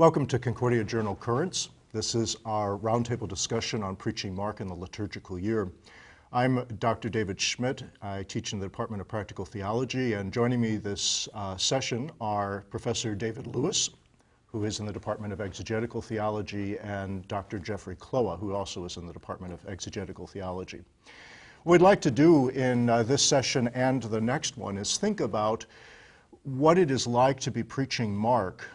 Welcome to Concordia Journal Currents. This is our roundtable discussion on preaching Mark in the liturgical year. I'm Dr. David Schmitt. I teach in the Department of Practical Theology, and joining me this uh, session are Professor David Lewis, who is in the Department of Exegetical Theology, and Dr. Jeffrey Kloha, who also is in the Department of Exegetical Theology. What we'd like to do in uh, this session and the next one is think about what it is like to be preaching Mark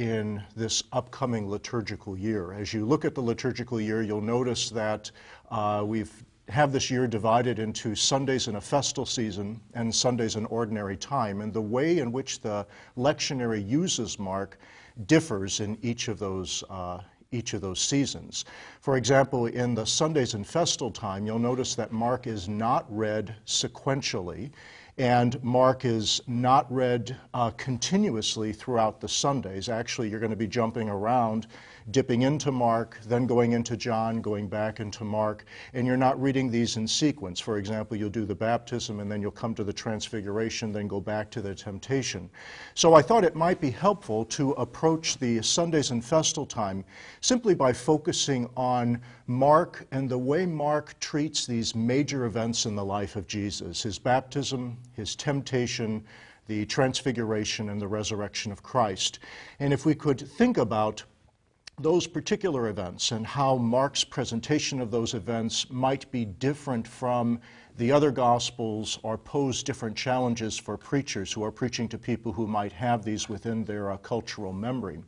in this upcoming liturgical year. As you look at the liturgical year, you'll notice that uh, we've have this year divided into Sundays in a festal season and Sundays in ordinary time, and the way in which the lectionary uses Mark differs in each of those uh, each of those seasons. For example, in the Sundays in festal time, you'll notice that Mark is not read sequentially. And Mark is not read uh, continuously throughout the Sundays. Actually, you're going to be jumping around, dipping into Mark, then going into John, going back into Mark, and you're not reading these in sequence. For example, you'll do the baptism, and then you'll come to the transfiguration, then go back to the temptation. So I thought it might be helpful to approach the Sundays and festal time simply by focusing on Mark and the way Mark treats these major events in the life of Jesus his baptism, his temptation, the transfiguration, and the resurrection of Christ. And if we could think about those particular events and how Mark's presentation of those events might be different from the other Gospels or pose different challenges for preachers who are preaching to people who might have these within their uh, cultural memory.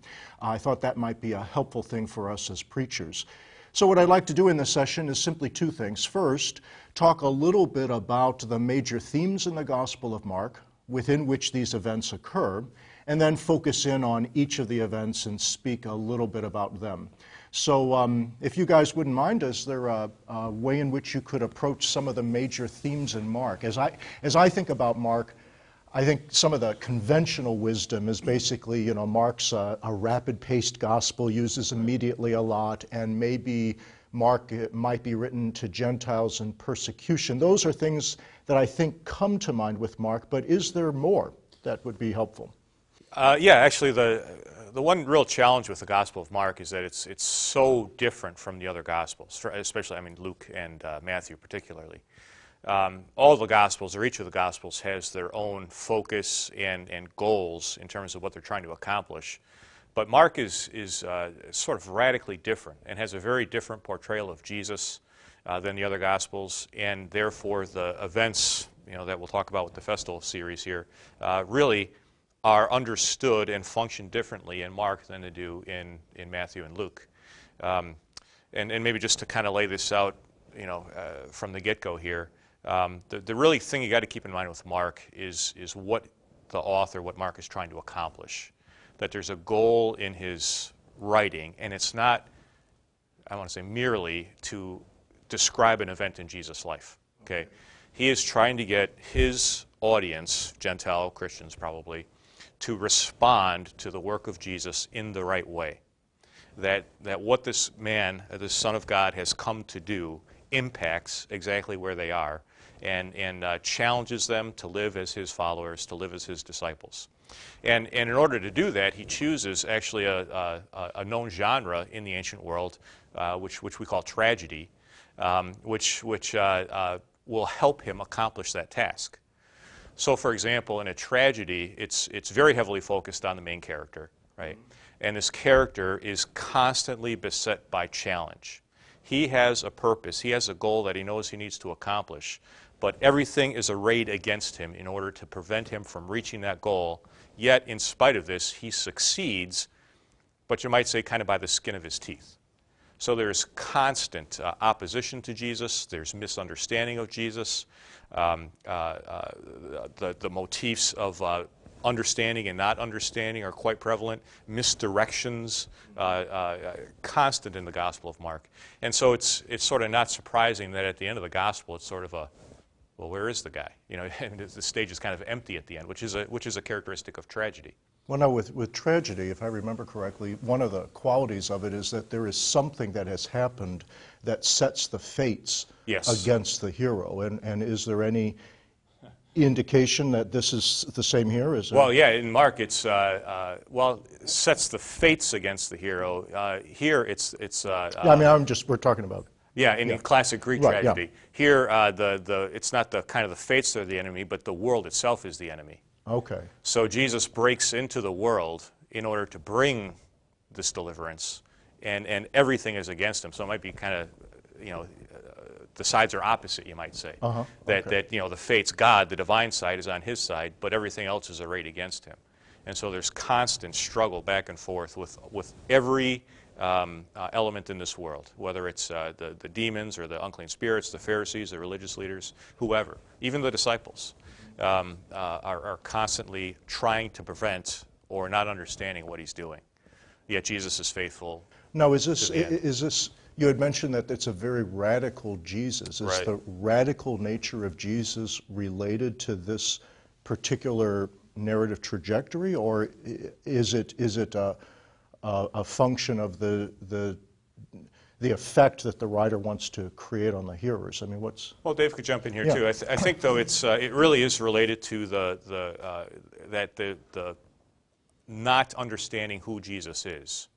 I thought that might be a helpful thing for us as preachers. So, what I'd like to do in this session is simply two things. First, talk a little bit about the major themes in the Gospel of Mark within which these events occur, and then focus in on each of the events and speak a little bit about them. So, um, if you guys wouldn't mind, is there a, a, way in which you could approach some of the major themes in Mark? As I, as I think about Mark, I think some of the conventional wisdom is basically, you know, Mark's a, a rapid-paced gospel, uses immediately a lot, and maybe Mark might be written to Gentiles in persecution. Those are things that I think come to mind with Mark, but is there more that would be helpful? Uh, yeah, actually, the, the one real challenge with the Gospel of Mark is that it's, it's so different from the other Gospels, especially, I mean, Luke and uh, Matthew particularly. Um, all the Gospels, or each of the Gospels, has their own focus and, and goals in terms of what they're trying to accomplish. But Mark is, is uh, sort of radically different and has a very different portrayal of Jesus uh, than the other Gospels, and therefore the events you know, that we'll talk about with the festival series here uh, really are understood and function differently in Mark than they do in, in Matthew and Luke. Um, and, and maybe just to kind of lay this out, you know, uh, from the get-go here, um, the, the really thing you got to keep in mind with Mark is, is what the author, what Mark is trying to accomplish. That there's a goal in his writing, and it's not, I want to say, merely to describe an event in Jesus' life. Okay? He is trying to get his audience, Gentile Christians probably, to respond to the work of Jesus in the right way. That, that what this man, this Son of God, has come to do impacts exactly where they are and, and uh, challenges them to live as his followers, to live as his disciples. And, and in order to do that, he chooses actually a, a, a known genre in the ancient world, uh, which, which we call tragedy, um, which, which uh, uh, will help him accomplish that task. So, for example, in a tragedy, it's, it's very heavily focused on the main character, right? Mm-hmm. And this character is constantly beset by challenge. He has a purpose, he has a goal that he knows he needs to accomplish, but everything is arrayed against him in order to prevent him from reaching that goal. Yet, in spite of this, he succeeds, but you might say kind of by the skin of his teeth. So there's constant uh, opposition to Jesus, there's misunderstanding of Jesus, um, uh, uh, the, the motifs of uh, understanding and not understanding are quite prevalent, misdirections, uh, uh, constant in the Gospel of Mark. And so it's, it's sort of not surprising that at the end of the Gospel, it's sort of a well, where is the guy? You know, the stage is kind of empty at the end, which is a, which is a characteristic of tragedy. Well, now, with, with tragedy, if I remember correctly, one of the qualities of it is that there is something that has happened that sets the fates yes. against the hero. And, and is there any indication that this is the same here? Is it- Well, yeah, in Mark, it's, uh, uh, well, sets the fates against the hero. Uh, here, it's, it's uh, uh, yeah, I mean, I'm just, we're talking about, Yeah, in classic Greek Right, yeah. tragedy. Here, uh, the, the, it's not the kind of the fates that are the enemy, but the world itself is the enemy. Okay. So Jesus breaks into the world in order to bring this deliverance, and, and everything is against him. So it might be kind of, you know, uh, the sides are opposite, you might say. Uh-huh, That, okay. that, you know, the fates, God, the divine side, is on his side, but everything else is arrayed against him. And so there's constant struggle back and forth with, with every um, uh, element in this world, whether it's uh, the, the demons or the unclean spirits, the Pharisees, the religious leaders, whoever, even the disciples, um, uh, are, are constantly trying to prevent or not understanding what he's doing. Yet Jesus is faithful. Now, is this, to the end. i- is this, you had mentioned that it's a very radical Jesus. Is Right. the radical nature of Jesus related to this particular narrative trajectory, or is it, is it a, a, a function of the, the, the effect that the writer wants to create on the hearers? I mean, what's, Well, Dave could jump in here Yeah. too. I, th- I think though it's uh, it really is related to the the uh, that the the not understanding who Jesus is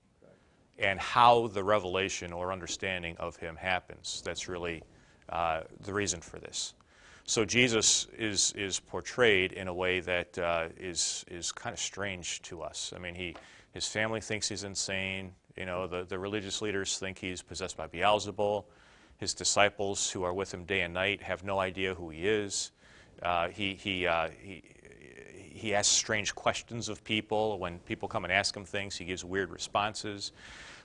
and how the revelation or understanding of him happens. That's really uh, the reason for this. So Jesus is is portrayed in a way that uh, is is kind of strange to us. I mean, he his family thinks he's insane. You know, the, the religious leaders think he's possessed by Beelzebul. His disciples, who are with him day and night, have no idea who he is. Uh, he, he, uh, he, he asks strange questions of people. When people come and ask him things, he gives weird responses.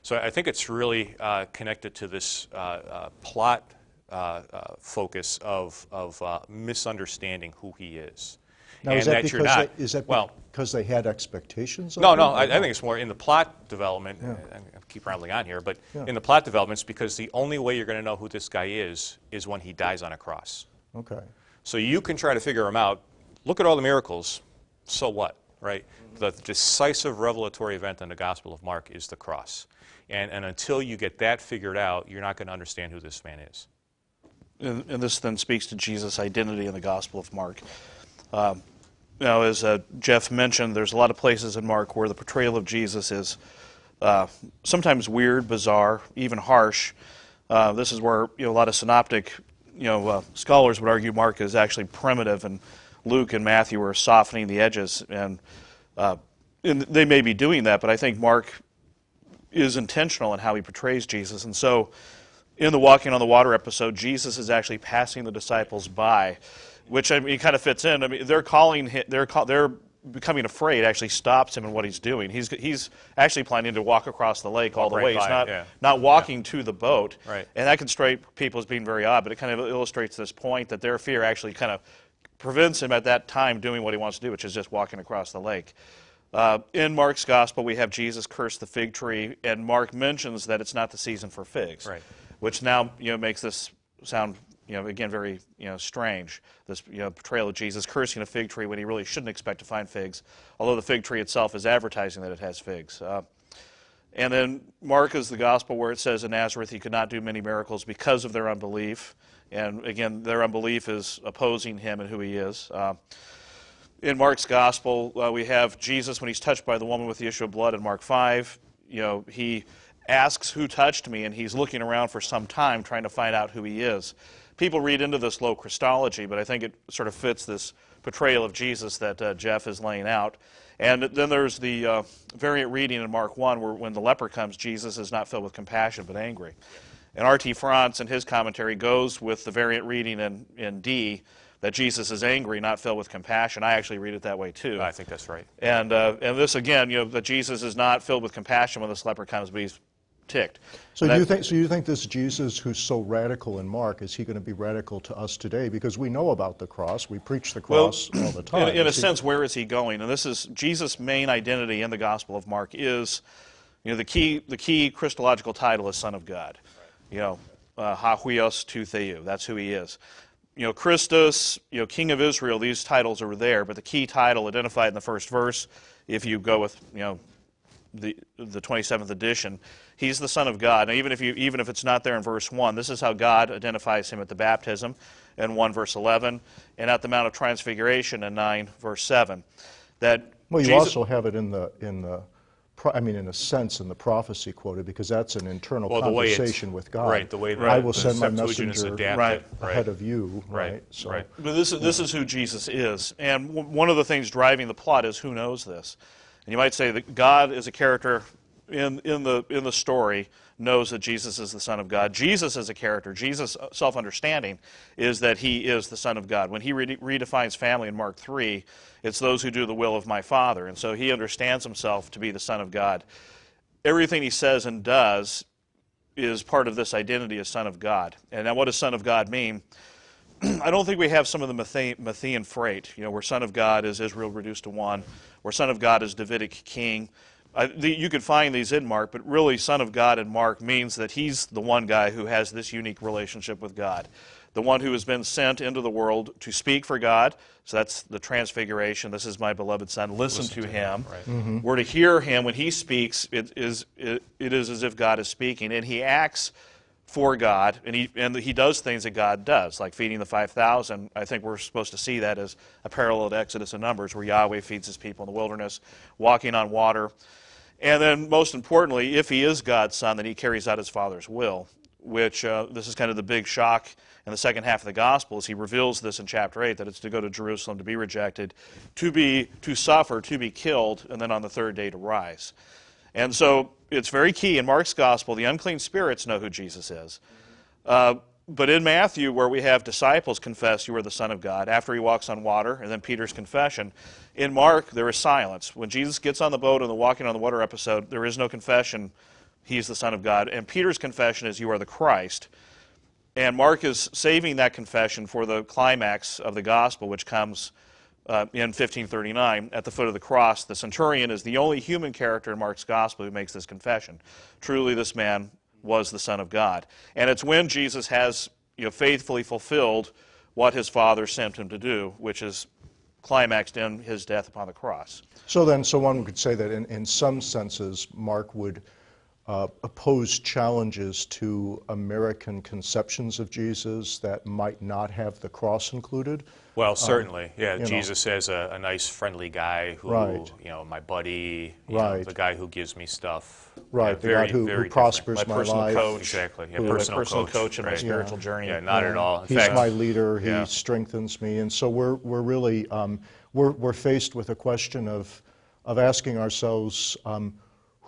So I think it's really uh, connected to this uh, uh, plot uh, focus of, of misunderstanding who he is. Now and is that, you're because not. they, is that well, because they had expectations of no, no. I, I think it's more in the plot development. I, I keep rambling on here, but Yeah. in the plot developments, because the only way you're going to know who this guy is is when he dies on a cross. Okay. So you can try to figure him out. Look at all the miracles. So what, right? The decisive revelatory event in the Gospel of Mark is the cross. And, and until you get that figured out, you're not going to understand who this man is. And, and this then speaks to Jesus' identity in the Gospel of Mark. Um, now, as uh, Jeff mentioned, there's a lot of places in Mark where the portrayal of Jesus is uh, sometimes weird, bizarre, even harsh. Uh, this is where you know a lot of synoptic, you know, uh, scholars would argue Mark is actually primitive, and Luke and Matthew are softening the edges, and, uh, and they may be doing that, but I think Mark is intentional in how he portrays Jesus. And so, in the walking on the water episode, Jesus is actually passing the disciples by, which I mean kind of fits in. I mean, they're calling him, they're call, they're becoming afraid. Actually, stops him in what he's doing. He's he's actually planning to walk across the lake all the right way. He's it, not yeah. not walking to the boat. Right. And that can strike people as being very odd, but it kind of illustrates this point that their fear actually kind of prevents him at that time doing what he wants to do, which is just walking across the lake. Uh, in Mark's gospel, we have Jesus curse the fig tree, and Mark mentions that it's not the season for figs, Right. which now you know makes this sound you know again very you know strange. This you know portrayal of Jesus cursing a fig tree when he really shouldn't expect to find figs, although the fig tree itself is advertising that it has figs. Uh, and then Mark is the gospel where it says in Nazareth he could not do many miracles because of their unbelief. And again, their unbelief is opposing him and who he is. Uh, in Mark's gospel, uh, we have Jesus when he's touched by the woman with the issue of blood in Mark 5. You know, he asks, Who touched me? And he's looking around for some time trying to find out who he is. People read into this low Christology, but I think it sort of fits this portrayal of Jesus that uh, Jeff is laying out. And then there's the uh, variant reading in Mark 1 where when the leper comes, Jesus is not filled with compassion but angry. And R.T. France in his commentary goes with the variant reading in, in D that Jesus is angry, not filled with compassion. I actually read it that way too. I think that's right. And, uh, and this again, you know, that Jesus is not filled with compassion when this leper comes, but he's ticked. So you think so? You think this Jesus, who's so radical in Mark, is he going to be radical to us today? Because we know about the cross, we preach the Well, cross all the time. In, in a he- sense, where is he going? And this is Jesus' main identity in the Gospel of Mark is, you know, the key the key Christological title is Son of God. You know, uh, ha huios tu theou. That's who he is. You know, Christus, you know, King of Israel. These titles are there, but the key title identified in the first verse, if you go with you know the the 27th edition. He's the Son of God. Now, even if you even if it's not there in verse one, this is how God identifies him at the baptism, in one verse 11, and at the Mount of Transfiguration in nine verse seven. That Well, you Jesus- also have it in the, in the, I mean, in a sense, in the prophecy quoted, because that's an internal Well, the way conversation with God. right, the way the- I will the send my Septuagint messenger adapted, Right. right. ahead of you, Right, right? So- right. But this is, this is who Jesus is. And w- one of the things driving the plot is who knows this. And you might say that God is a character in, in, the, in the story, knows that Jesus is the Son of God. Jesus is a character. Jesus' self understanding is that he is the Son of God. When he re- redefines family in Mark 3, it's those who do the will of my Father. And so he understands himself to be the Son of God. Everything he says and does is part of this identity as Son of God. And now, what does Son of God mean? I don't think we have some of the Mathe- Matthean freight, you know, where Son of God is Israel reduced to one, where Son of God is Davidic king. I, the, you could find these in Mark, but really, Son of God in Mark means that he's the one guy who has this unique relationship with God. The one who has been sent into the world to speak for God. So that's the transfiguration. This is my beloved Son. Listen, to, him. right. Mm-hmm. We're to hear him when he speaks. It is, it, it is as if God is speaking. And he acts for God, and he and he does things that God does, like feeding the five thousand. I think we're supposed to see that as a parallel to Exodus and Numbers, where Yahweh feeds His people in the wilderness, walking on water, and then most importantly, if He is God's Son, then He carries out His Father's will. Which uh, this is kind of the big shock in the second half of the Gospels. He reveals this in chapter eight that it's to go to Jerusalem to be rejected, to be to suffer, to be killed, and then on the third day to rise. And so it's very key in Mark's gospel. The unclean spirits know who Jesus is. Uh, but in Matthew, where we have disciples confess you are the Son of God after he walks on water, and then Peter's confession, in Mark, there is silence. When Jesus gets on the boat in the walking on the water episode, there is no confession, he's the Son of God. And Peter's confession is, You are the Christ. And Mark is saving that confession for the climax of the gospel, which comes uh, in 1539 at the foot of the cross. The centurion is the only human character in Mark's gospel who makes this confession. Truly, this man was the Son of God. And it's when Jesus has you know, faithfully fulfilled what his Father sent him to do, which is climaxed in his death upon the cross. So then, so one could say that in, in some senses, Mark would uh, oppose challenges to American conceptions of Jesus that might not have the cross included. Well, certainly, yeah. Um, know. Jesus as a, a nice, friendly guy who, Right. you know, my buddy, you know, the guy who gives me stuff. Right, Yeah, the very, guy who, who prospers My my, personal life. coach. Exactly, yeah, My personal, personal coach, in my right. spiritual journey. Yeah, not at all. In He's fact, my leader. He Yeah. strengthens me, and so we're we're really um, we're we're faced with a question of of asking ourselves, um,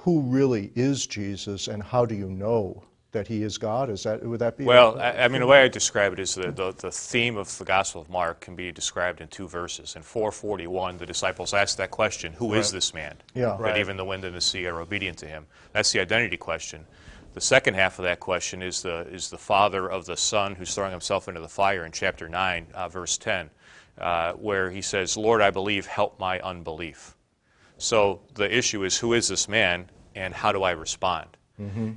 who really is Jesus, and how do you know that he is God? Is that would that be? a- Well, I, I mean, the way I describe it is that the, the theme of the Gospel of Mark can be described in two verses. In 441, the disciples ask that question, "Who is this man? Yeah. That Right. even the wind and the sea are obedient to him. That's the identity question. The second half of that question is the, is the father of the son who's throwing himself into the fire in chapter 9, uh, verse 10, uh, where he says, Lord, I believe, help my unbelief. So the issue is who is this man and how do I respond?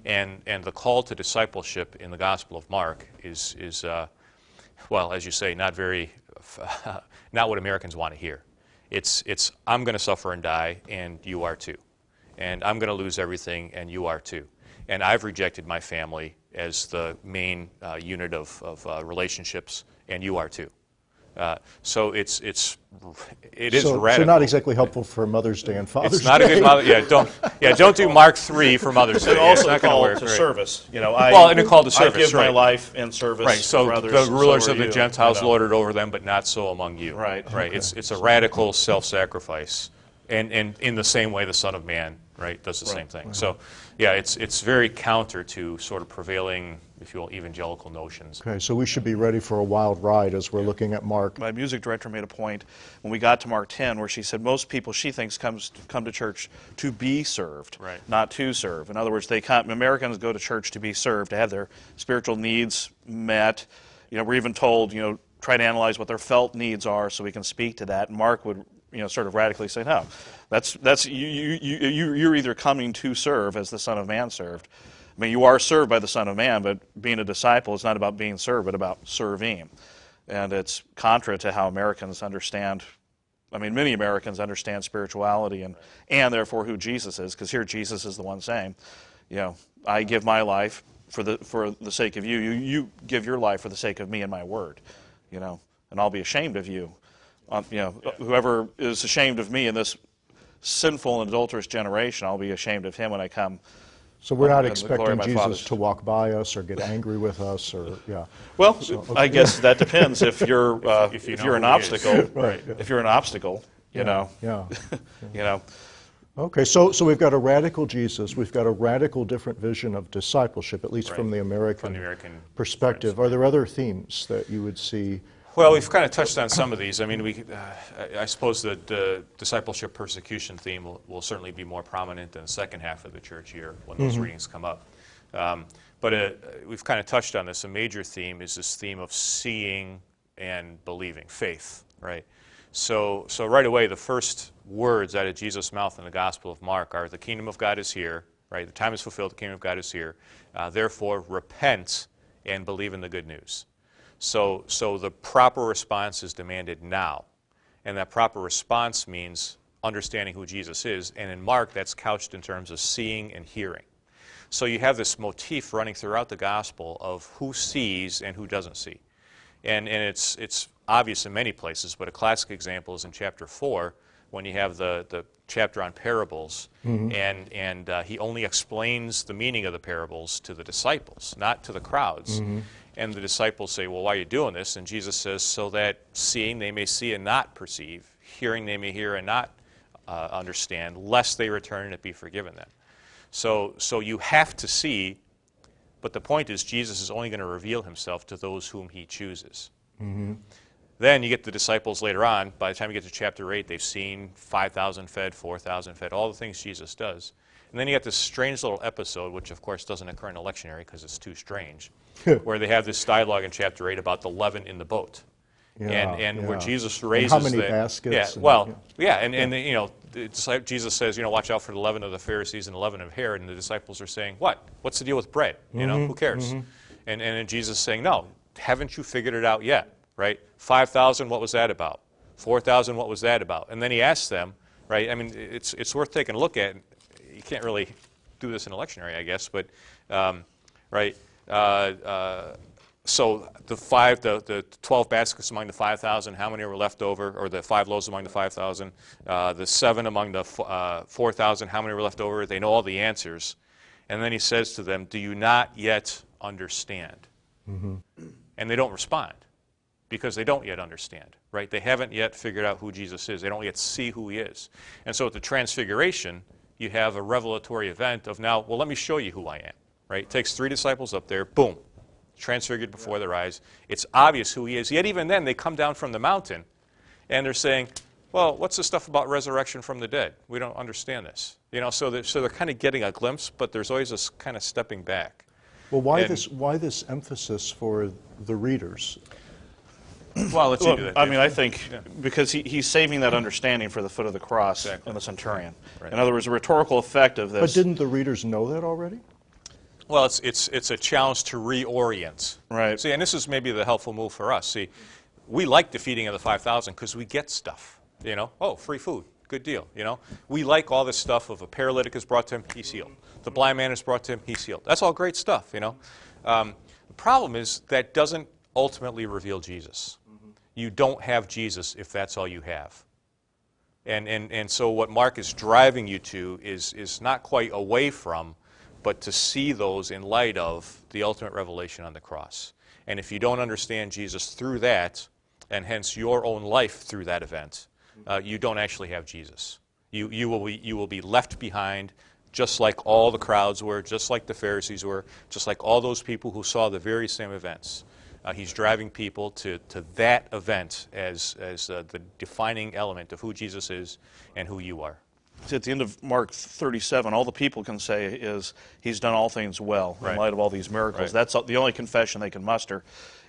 And, and the call to discipleship in the Gospel of Mark is, is uh, well, as you say, not very, not what Americans want to hear. It's, it's I'm going to suffer and die, and you are too. And I'm going to lose everything, and you are too. And I've rejected my family as the main uh, unit of, of uh, relationships, and you are too. Uh, so it's, it's, it is so, radical. so not exactly helpful for Mother's Day and Father's Day. It's not a good mother. Yeah, don't. Yeah, don't do Mark three for Mother's Day. Yeah, it's also not going call work. to right. service. You know, I, Well, and a call to I service, give my life in service Right. So for others. the rulers so of the you, Gentiles you know. lord it over them, but not so among you. Right. Right. It's it's a radical self-sacrifice, and and in the same way the Son of Man right does the same thing. So, yeah, it's it's very counter to sort of prevailing, if you will, evangelical notions. Okay, so we should be ready for a wild ride as we're looking at Mark. my music director made a point when we got to Mark 10 where she said most people she thinks comes come to church to be served, Right. not to serve. In other words, they come, Americans go to church to be served, to have their spiritual needs met. You know, we're even told, you know, try to analyze what their felt needs are so we can speak to that. And Mark would, you know, sort of radically say, no, that's that's you you you you- you're either coming to serve as the Son of Man served. I mean, you are served by the Son of Man, but being a disciple is not about being served, but about serving. And it's contra to how Americans understand I mean, many Americans understand spirituality and, and therefore who Jesus is, because here Jesus is the one saying, you know, I give my life for the, for the sake of you. you. You give your life for the sake of me and my word, you know, and I'll be ashamed of you. Um, you know, whoever is ashamed of me in this sinful and adulterous generation, I'll be ashamed of him when I come. So we're not And the glory expecting Jesus Father's- to walk by us or get angry with us or, yeah. Well, I guess that depends if you're uh, If if, you know you're an who he is. obstacle. Right, yeah. If you're an obstacle, you know, Yeah. you know. Okay, so, so we've got a radical Jesus, we've got a radical different vision of discipleship, at least from the American, From the American perspective. Are there other themes that you would see? Well, we've kind of touched on some of these. I mean, we, uh, I I suppose the the discipleship persecution theme will, will certainly be more prominent in the second half of the church year when those readings come up. Um, but uh, we've kind of touched on this. A major theme is this theme of seeing and believing, faith, right? So, so right away, the first words out of Jesus' mouth in the Gospel of Mark are, "The kingdom of God is here." Right? The time is fulfilled. The kingdom of God is here. Uh, therefore, repent and believe in the good news. So, so the proper response is demanded now. And that proper response means understanding who Jesus is. And in Mark, that's couched in terms of seeing and hearing. So you have this motif running throughout the gospel of who sees and who doesn't see. And, and it's, it's obvious in many places, but a classic example is in chapter 4 when you have the, the chapter on parables, and, and uh, he only explains the meaning of the parables to the disciples, not to the crowds. And the disciples say, Well, why are you doing this? And Jesus says, So that seeing they may see and not perceive, hearing they may hear and not uh, understand, lest they return and it be forgiven them. So, so you have to see, but the point is, Jesus is only going to reveal himself to those whom he chooses. Then you get the disciples later on. By the time you get to chapter 8, they've seen 5,000 fed, 4,000 fed, all the things Jesus does. And then you get this strange little episode, which of course doesn't occur in a lectionary because it's too strange, where they have this dialogue in chapter 8 about the leaven in the boat. Yeah, and and where yeah. Jesus And raises how many the, baskets Yeah, and- well, yeah, and, and you know, the Jesus says, you know, watch out for the leaven of the Pharisees and the leaven of Herod, and the disciples are saying, what? What's the deal with bread? You know, Mm-hmm, who cares? And and then Jesus is saying, no, haven't you figured it out yet? Right? Five thousand, what was that about? Four thousand, what was that about? And then he asks them, right? I mean, it's it's worth taking a look at. You can't really do this in a lectionary, I guess, but um, right. Uh, uh, so the five, the, the 12 baskets among the 5,000, how many were left over? Or the five loaves among the 5,000? Uh, the seven among the f- uh, 4,000, how many were left over? They know all the answers. And then he says to them, Do you not yet understand? And they don't respond because they don't yet understand, right? They haven't yet figured out who Jesus is. They don't yet see who he is. And so at the transfiguration, you have a revelatory event of now, well, let me show you who I am, right? It takes three disciples up there, boom, transfigured before their eyes. It's obvious who he is. Yet even then, they come down from the mountain and they're saying, well, what's the stuff about resurrection from the dead? We don't understand this. You know, so they're, so they're kind of getting a glimpse, but there's always this kind of stepping back. Well, why And- this, why this emphasis for the readers? Well, let's Well, do that. I mean, I think because he, he's saving that understanding for the foot of the cross Exactly. in the centurion. Right. In other words, the rhetorical effect of this. But didn't the readers know that already? Well, it's, it's, it's a challenge to reorient. Right. See, and this is maybe the helpful move for us. See, we like the feeding of the 5,000 because we get stuff. You know, oh, free food, good deal. You know, we like all this stuff of a paralytic is brought to him, he's healed. The blind man is brought to him, he's healed. That's all great stuff. You know, um, the problem is that doesn't ultimately reveal Jesus. You don't have Jesus if that's all you have. And, and, and so what Mark is driving you to is, is not quite away from, but to see those in light of the ultimate revelation on the cross. And if you don't understand Jesus through that, and hence your own life through that event, uh, you don't actually have Jesus. You, you, will be, you will be left behind just like all the crowds were, just like the Pharisees were, just like all those people who saw the very same events. Uh, he's driving people to, to that event as, as uh, the defining element of who Jesus is and who you are. At the end of Mark 37, all the people can say is he's done all things well Right. in light of all these miracles. Right. That's the only confession they can muster.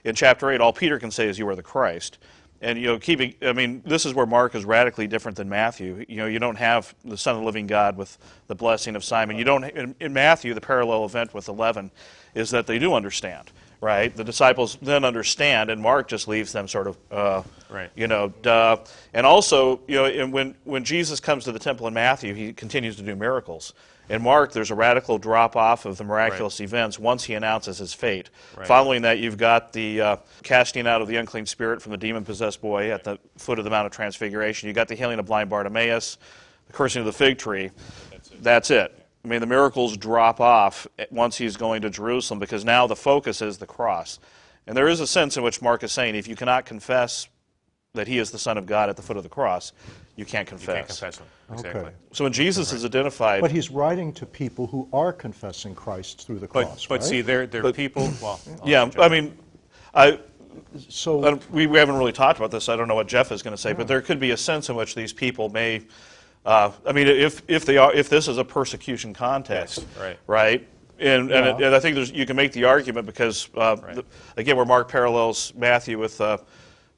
In chapter 8, all Peter can say is you are the Christ. And you know, keeping I mean, this is where Mark is radically different than Matthew. You know, you don't have the Son of the Living God with the blessing of Simon. You don't in, in Matthew the parallel event with 11 is that they do understand. Right? The disciples then understand, and Mark just leaves them sort of, uh, Right. you know, duh. And also, you know, and when, when Jesus comes to the temple in Matthew, he continues to do miracles. In Mark, there's a radical drop off of the miraculous events once he announces his fate. Right. Following that, you've got the uh, casting out of the unclean spirit from the demon possessed boy at the foot of the Mount of Transfiguration. You've got the healing of blind Bartimaeus, the cursing of the fig tree. That's it. I mean, the miracles drop off once he's going to Jerusalem because now the focus is the cross. And there is a sense in which Mark is saying if you cannot confess that he is the Son of God at the foot of the cross, you can't confess. You can't confess him. Exactly. Okay. So when Jesus is identified, But he's writing to people who are confessing Christ through the But, cross, but right? see, there, there are people, well. I'll yeah, I mean, I, so I we, we haven't really talked about this. I don't know what Jeff is going to say, but there could be a sense in which these people may. Uh, I mean, if, if they are, if this is a persecution context, Yes, right. right, and, and, it- and I think there's, you can make the argument because uh, the, again, where Mark parallels Matthew with uh,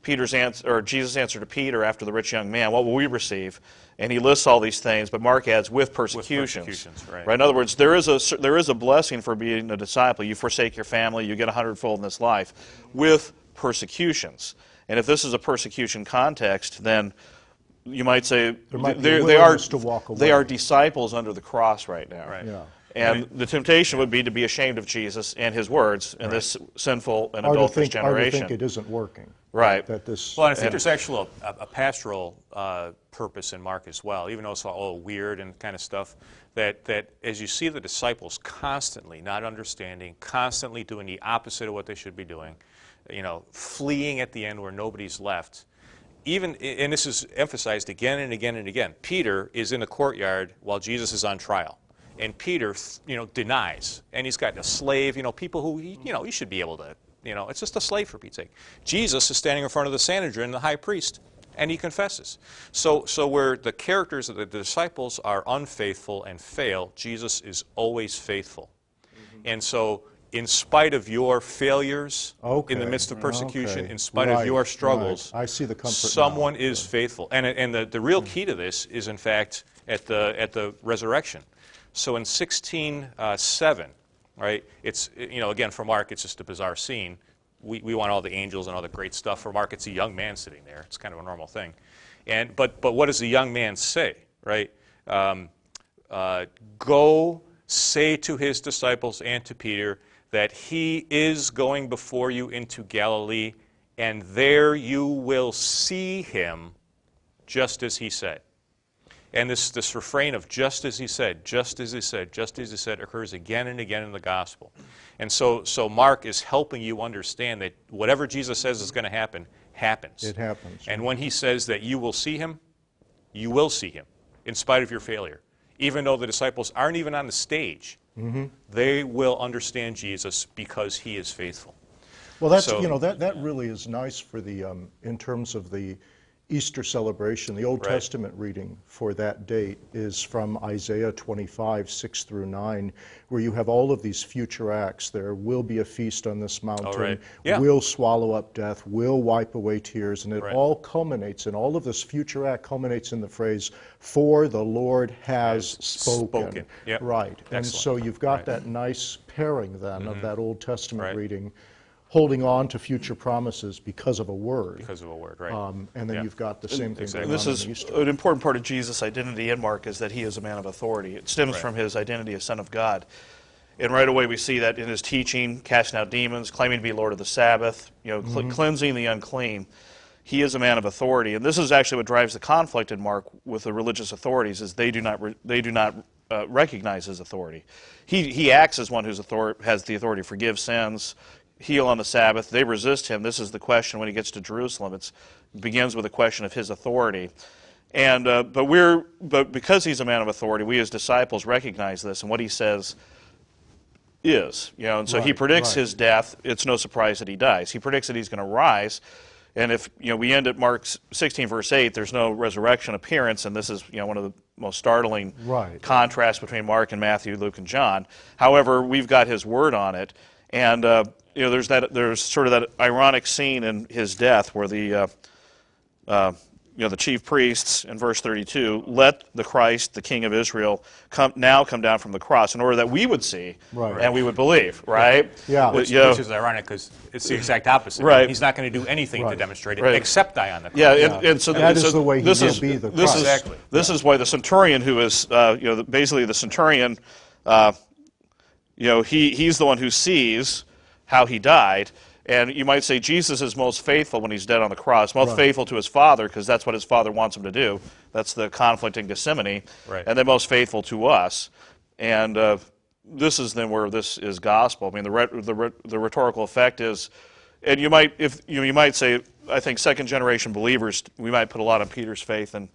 Peter's answer or Jesus' answer to Peter after the rich young man, what will we receive? And he lists all these things, but Mark adds with persecutions. persecutions, right. In other words, there is a there is a blessing for being a disciple. You forsake your family, you get a hundredfold in this life, with persecutions. And if this is a persecution context, then you might say might be they're- they are to walk they are disciples under the cross right now. Right. Yeah. And the temptation would be to be ashamed of Jesus and his words in this sinful and or to adulterous think, or to generation. think it isn't working. Right. That this. Well, and I think there's actually a, a pastoral uh, purpose in Mark as well, even though it's all weird and kind of stuff. That, that as you see the disciples constantly not understanding, constantly doing the opposite of what they should be doing, you know, fleeing at the end where nobody's left. Even, and this is emphasized again and again and again. Peter is in the courtyard while Jesus is on trial, and Peter, you know, denies, and he's got a slave. You know, people who, he- you know, he should be able to you know, it's just a slave for Pete's sake. Jesus is standing in front of the Sanhedrin, the high priest, and he confesses. So, so where the characters of the disciples are unfaithful and fail, Jesus is always faithful. Mm-hmm. And so, in spite of your failures, in the midst of persecution, okay. in spite of Right, your right. struggles, I see the comfort now. someone is faithful. And, and the, the real key to this is, in fact, at the, at the resurrection. So in 1607, right, it's, you know, again, for Mark, it's just a bizarre scene. We, we want all the angels and all the great stuff. For Mark, it's a young man sitting there. It's kind of a normal thing. And, but, but what does the young man say, right? Um, uh, go say to his disciples and to Peter that he is going before you into Galilee, and there you will see him just as he said. And this, this refrain of just as he said, just as he said, just as he said occurs again and again in the gospel. And so, so Mark is helping you understand that whatever Jesus says is going to happen, happens. It happens. And when he says that you will see him, you will see him in spite of your failure. Even though the disciples aren't even on the stage, Mm-hmm. they will understand Jesus because he is faithful. Well, that's So- you know that that really is nice for the um, in terms of the Easter celebration. The Old Right. Testament reading for that date is from Isaiah 25, 6 through 9, where you have all of these future acts. There will be a feast on this mountain. right. Yeah. Will swallow up death. Will wipe away tears, and it Right. all culminates. And all of this future act culminates in the phrase, "For the Lord has Has spoken." spoken. Yep. Right. And so you've got that nice pairing then of mm-hmm. that Old Testament reading, holding on to future promises because of a word. Because of a word, right? Um, and then Yeah. you've got the same thing exactly. going This is an important part of Jesus' identity in Mark is that he is a man of authority. It stems Right. from his identity as Son of God. And right away we see that in his teaching, casting out demons, claiming to be Lord of the Sabbath, you know, cl- cleansing the unclean. He is a man of authority, and this is actually what drives the conflict in Mark with the religious authorities. Is they do not re- they do not uh, recognize his authority. He he acts as one who's author- has the authority to forgive sins, heal on the Sabbath. They resist him. This is the question when he gets to Jerusalem. It's, it begins with a question of his authority. And, uh, but, we're, but because he's a man of authority, we as disciples recognize this, and what he says is. You know, and so he predicts right. his death. It's no surprise that he dies. He predicts that he's going to rise. And if you know we end at Mark 16 verse 8, there's no resurrection appearance, and this is you know one of the most startling Right. contrasts between Mark and Matthew, Luke, and John. However, we've got his word on it, and uh, you know there's that there's sort of that ironic scene in his death where the uh, uh, you know, the chief priests in verse 32, let the Christ, the King of Israel, come now come down from the cross in order that we would see Right. and we would believe, right? Yeah. Which- you know, Which is ironic because it's the exact opposite. Right. He's not going to do anything to demonstrate it Right. except die on the cross. Yeah, and, and so That is so the way he this will is, be the this Christ. is Exactly. this is why the centurion, who is uh, you know the- basically the centurion, uh, you know he he's the one who sees how he died, and you might say Jesus is most faithful when he's dead on the cross, most Right. faithful to his father because that's what his father wants him to do. That's the conflict in Gethsemane, Right. and then most faithful to us, and. Uh, this is then where this is gospel. I mean, the, re- the, re- the rhetorical effect is, and you might, if you, know, you might say, I think second generation believers, we might put a lot on Peter's faith and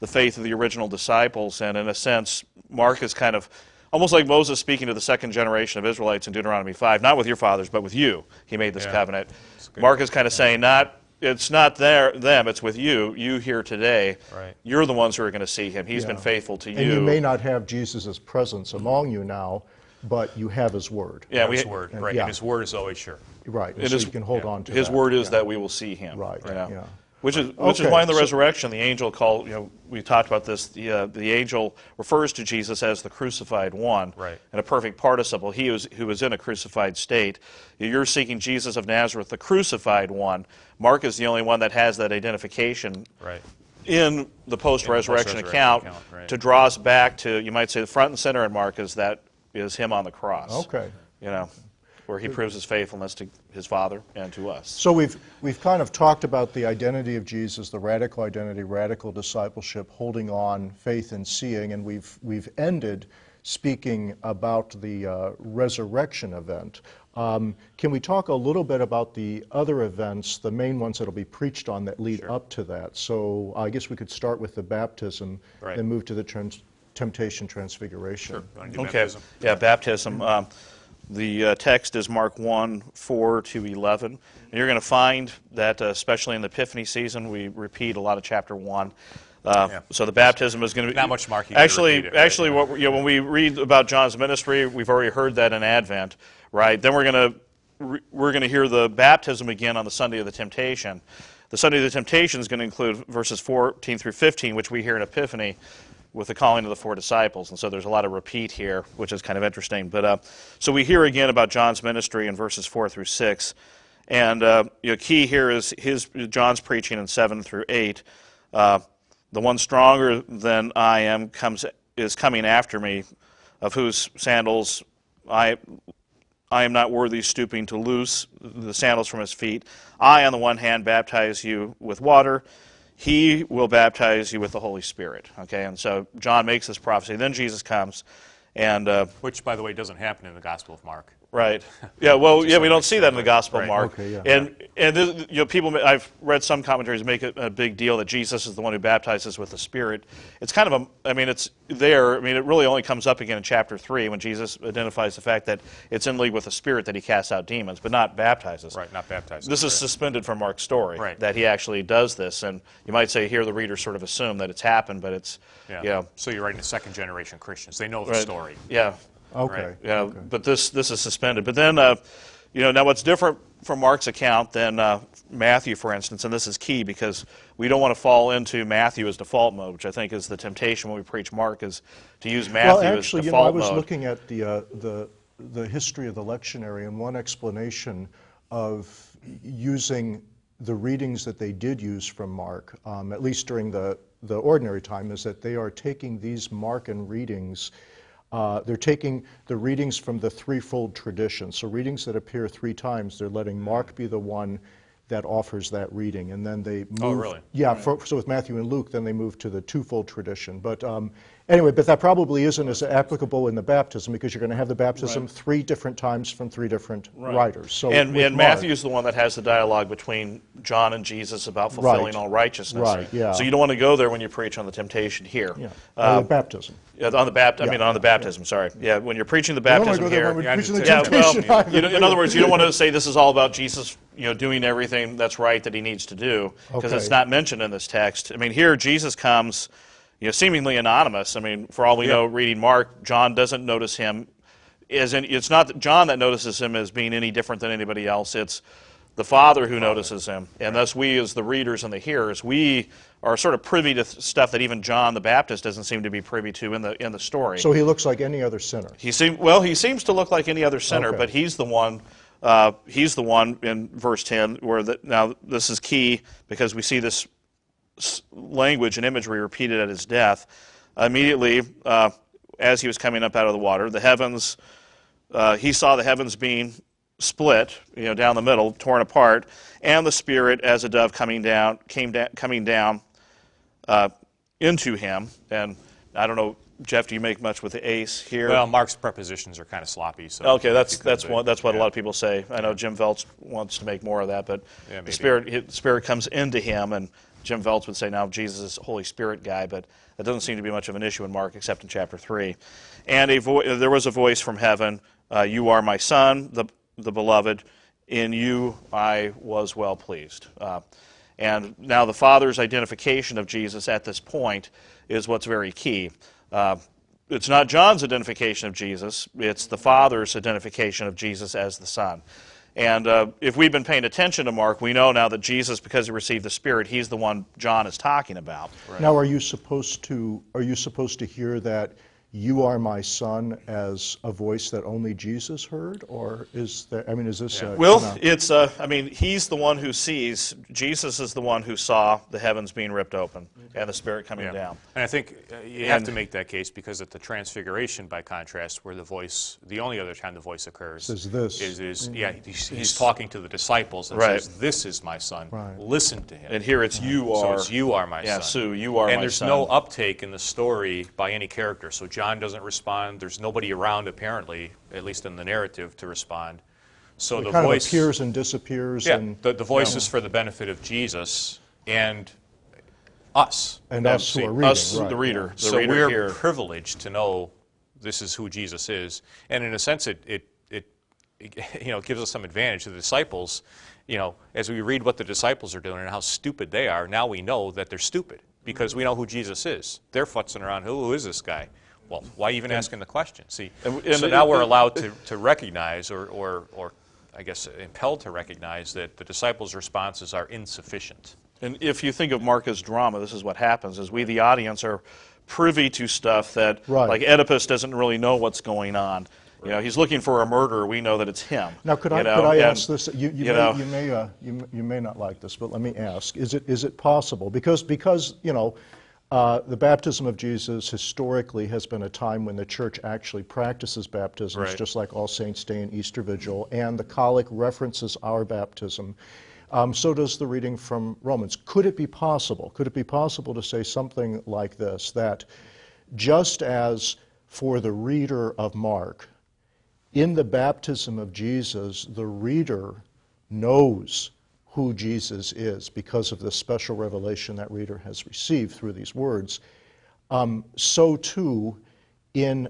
the faith of the original disciples, and in a sense, Mark is kind of almost like Moses speaking to the second generation of Israelites in Deuteronomy 5, not with your fathers, but with you. He made this Yeah. covenant. Mark is kind of saying, not it's not there them, it's with you, you here today. Right. You're the ones who are going to see him. He's been faithful to you. And you may not have Jesus' presence among you now, but you have his word. yeah, we, his word, right? yeah. And his word is always sure. Right. It so is- you can hold yeah. on to His that. word is Yeah. that we will see him. Right, you know? yeah. Which is which is why in the so- resurrection the angel called. You know, we talked about this. The uh, the angel refers to Jesus as the crucified one, Right. And a perfect participle. He was who was in a crucified state. You're seeking Jesus of Nazareth, the crucified one. Mark is the only one that has that identification Right. in the post-resurrection post-resurrection account, account, right. to draw us back to you might say the front and center in Mark is that is him on the cross. Okay. You know, where he proves his faithfulness to his Father and to us. So we've, we've kind of talked about the identity of Jesus, the radical identity, radical discipleship, holding on, faith, and seeing, and we've, we've ended speaking about the uh, resurrection event. Um, can we talk a little bit about the other events, the main ones that'll be preached on that lead up to that? So I guess we could start with the baptism, Right. then move to the trans- temptation, transfiguration. You Okay. baptism? Yeah, baptism. Um, the uh, text is Mark 1, 4 to 11. And you're going to find that, uh, especially in the Epiphany season, we repeat a lot of chapter 1. Uh, Yeah. So the baptism is going to be Not much Mark, you gotta Actually, it, right? actually, what you know, when we read about John's ministry, we've already heard that in Advent, right? Then we're going to re- we're going to hear the baptism again on the Sunday of the Temptation. The Sunday of the Temptation is going to include verses 14 through 15, which we hear in Epiphany with the calling of the four disciples. And so there's a lot of repeat here, which is kind of interesting. But uh, so we hear again about John's ministry in verses 4 through 6. And uh, key here is his John's preaching in 7 through 8. Uh, the one stronger than I am comes is coming after me, of whose sandals I I am not worthy stooping to loose the sandals from his feet. I, on the one hand, baptize you with water. He will baptize you with the Holy Spirit. Okay, and so John makes this prophecy. Then Jesus comes, and uh, Which, by the way, doesn't happen in the Gospel of Mark. Right. Yeah. Well, yeah, we don't see that in the Gospel of. Mark. Okay, yeah. And and this, you know, people. I've read some commentaries make a, a big deal that Jesus is the one who baptizes with the Spirit. It's kind of a. I mean, it's there. I mean, it really only comes up again in chapter three when Jesus identifies the fact that it's in league with the Spirit that he casts out demons, but not baptizes. Right, not baptizes. This is suspended from Mark's story. Right. That he actually does this, and you might say here the readers sort of assume that it's happened, but it's. Yeah. You know, So you're writing to second generation Christians. They know the right. story. Yeah. Okay. Right. Yeah, okay. but this this is suspended. But then, uh, you know, now what's different from Mark's account than uh, Matthew, for instance, and this is key because we don't want to fall into Matthew as default mode, which I think is the temptation when we preach Mark is to use Matthew Well, as actually, you know, default I was mode. looking at the, uh, the, the history of the lectionary, and one explanation of using the readings that they did use from Mark, um, at least during the, the ordinary time, is that they are taking these Markan readings. Uh, they're taking the readings from the threefold tradition. So, readings that appear three times, they're letting Mark be the one that offers that reading. And then they move. Oh, really? Yeah, for, so with Matthew and Luke, then they move to the twofold tradition. But um, anyway, but that probably isn't as applicable in the baptism because you're going to have the baptism three different times from three different writers. So and and Mark- Matthew's the one that has the dialogue between John and Jesus about fulfilling Right. all righteousness. Right, yeah. So you don't want to go there when you preach on the temptation here. Yeah, uh, the baptism. Yeah, on the bapt- I mean, on the baptism. Sorry. Yeah, when you're preaching the I don't wanna baptism go there here. when we're Yeah, preaching the Yeah, well, temptation either. you know, in other words, you don't want to say this is all about Jesus, you know, doing everything that's right that he needs to do, because Okay. it's not mentioned in this text. I mean, here Jesus comes, you know, seemingly anonymous. I mean, for all we Yeah. know, reading Mark, John doesn't notice him. As in, it's not that John that notices him as being any different than anybody else. It's the Father who notices him, and thus we, as the readers and the hearers, we are sort of privy to stuff that even John the Baptist doesn't seem to be privy to in the in the story. So he looks like any other sinner. He seem well. He seems to look like any other sinner, Okay. but he's the one. Uh, he's the one in verse ten where the, now this is key because we see this language and imagery repeated at his death. Immediately, uh, as he was coming up out of the water, the heavens. Uh, he saw the heavens being split, you know, down the middle, torn apart, and the Spirit as a dove coming down, came down, coming down uh, into him. And I don't know, Jeff, do you make much with the eis here? Well, Mark's prepositions are kind of sloppy. So Okay, that's if you could, that's one, that's what a lot of people say. I know Jim Voelz wants to make more of that, but Yeah, the spirit his spirit comes into him, and Jim Voelz would say now Jesus is a Holy Spirit guy, but that doesn't seem to be much of an issue in Mark, except in chapter three. And a vo- there was a voice from heaven: uh, "You are my son, the the beloved. In you I was well pleased." Uh, and now the Father's identification of Jesus at this point is what's very key. Uh, it's not John's identification of Jesus, it's the Father's identification of Jesus as the Son. And uh, if we've been paying attention to Mark, we know now that Jesus, because he received the Spirit, he's the one John is talking about. Now, are you supposed to are you supposed to hear that "You are my son" as a voice that only Jesus heard, or is there? I mean, is this? A, Well, no. it's, uh, I mean, he's the one who sees, Jesus is the one who saw the heavens being ripped open and the Spirit coming Yeah. down. And I think uh, you have to make that case because at the Transfiguration, by contrast, where the voice, the only other time the voice occurs, Says this. is, is yeah, he's, he's talking to the disciples and Right. says, "This is my son. Right. Listen to him." And here it's you are. so it's you are my Yeah, son. Sue, you are and my there's son. no uptake in the story by any character. So John doesn't respond. There's nobody around apparently, at least in the narrative, to respond. So it the kind voice of appears and disappears, yeah, and the, the voice is for the benefit of Jesus and us. and us See, who are reading, Us, right, the reader. The so reader we're here. privileged to know this is who Jesus is, and in a sense, it, it it you know gives us some advantage. The disciples, you know, as we read what the disciples are doing and how stupid they are, now we know that they're stupid because we know who Jesus is. They're futzing around. Who, who is this guy? Well, why even asking the question? See, And- and so it- now we're it- allowed to, to recognize, or, or, or I guess impelled to recognize, that the disciples' responses are insufficient. And if you think of Mark as drama, this is what happens: is we, the audience, are privy to stuff that, Right. like Oedipus, doesn't really know what's going on. You know, he's looking for a murderer. We know that it's him. Now, could you I, know, could I and, ask this? You, you, you may, know- you, may, uh, you, m- you may not like this, but let me ask. Is it, is it possible? Because, because you know, uh, the baptism of Jesus historically has been a time when the church actually practices baptisms, Right. just like All Saints' Day and Easter Vigil, and the collect references our baptism. Um, so does the reading from Romans. Could it be possible? Could it be possible to say something like this that just as for the reader of Mark, in the baptism of Jesus, the reader knows who Jesus is because of the special revelation that reader has received through these words. Um, so too, in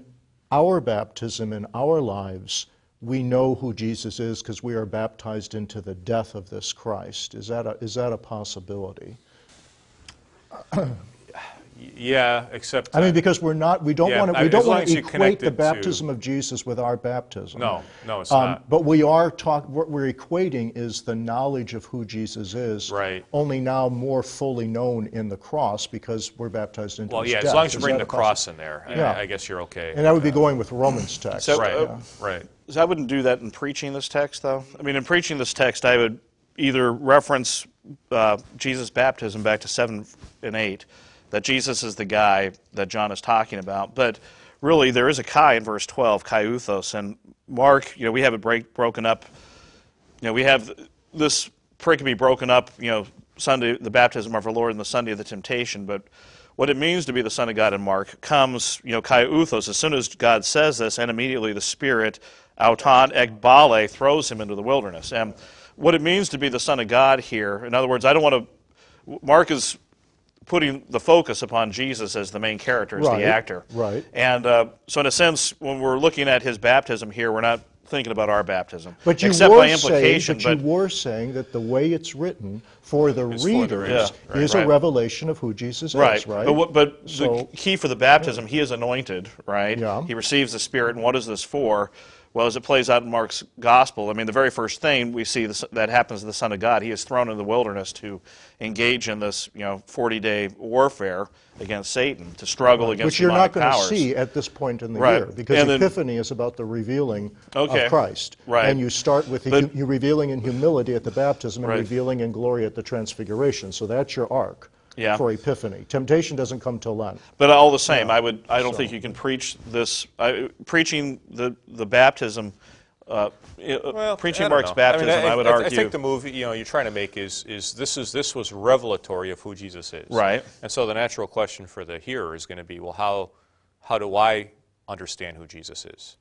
our baptism, in our lives, we know who Jesus is because we are baptized into the death of this Christ. Is that a, is that a possibility? Yeah, except I mean, because we're not, we don't Yeah, want to, I- we don't long want as to you equate connect the it to- baptism of Jesus with our baptism. No, no, it's Um, not. But we are talk, what we're equating is the knowledge of who Jesus is. Right. Only now more fully known in the cross because we're baptized into Jesus. well, his yeah, death. as long as you Is bring that the a possi- cross in there, I- Yeah. I, guess you're okay. And that would be going with Romans text. So, right, uh, right. So I wouldn't do that in preaching this text, though. I mean, in preaching this text, I would either reference uh, Jesus' baptism back to 7 and 8, that Jesus is the guy that John is talking about. But really, there is a Kai in verse 12, kai euthus. And Mark, you know, we have it break, broken up. You know, we have this prayer can be broken up, you know, Sunday, the baptism of our Lord, and the Sunday of the temptation. But what it means to be the Son of God in Mark comes, you know, kai euthus, as soon as God says this, and immediately the Spirit, auton ekballei, throws him into the wilderness. And what it means to be the Son of God here, in other words, I don't want to, Mark is putting the focus upon Jesus as the main character, as Right, the actor. right. And uh, so, in a sense, when we're looking at his baptism here, we're not thinking about our baptism. But you except were by saying, implication. but you were saying that the way it's written for the It's for the readers readers, Yeah, is right. a revelation of who Jesus Right. is, right? But, but So- the key for the baptism, he is anointed, right? Yeah. He receives the Spirit, and what is this for? Well, as it plays out in Mark's gospel, I mean, the very first thing we see this, that happens to the Son of God, he is thrown in the wilderness to engage in this, you know, 40-day warfare against Satan, to struggle against Which you're not going to see at this point in the Right. year, because And then- Epiphany is about the revealing Okay. of Christ. Right. And you start with the But- you revealing in humility at the baptism and Right. revealing in glory at the transfiguration. So that's your arc Yeah. for Epiphany. Temptation doesn't come till Lent. But all the same, I would. I don't So- think you can preach this. I, preaching the the baptism, uh, uh, preaching I don't Mark's know. baptism. I, would I, argue. I think the move you know you're trying to make is is this is this was revelatory of who Jesus is. Right. And so the natural question for the hearer is going to be, well, how how do I understand who Jesus is?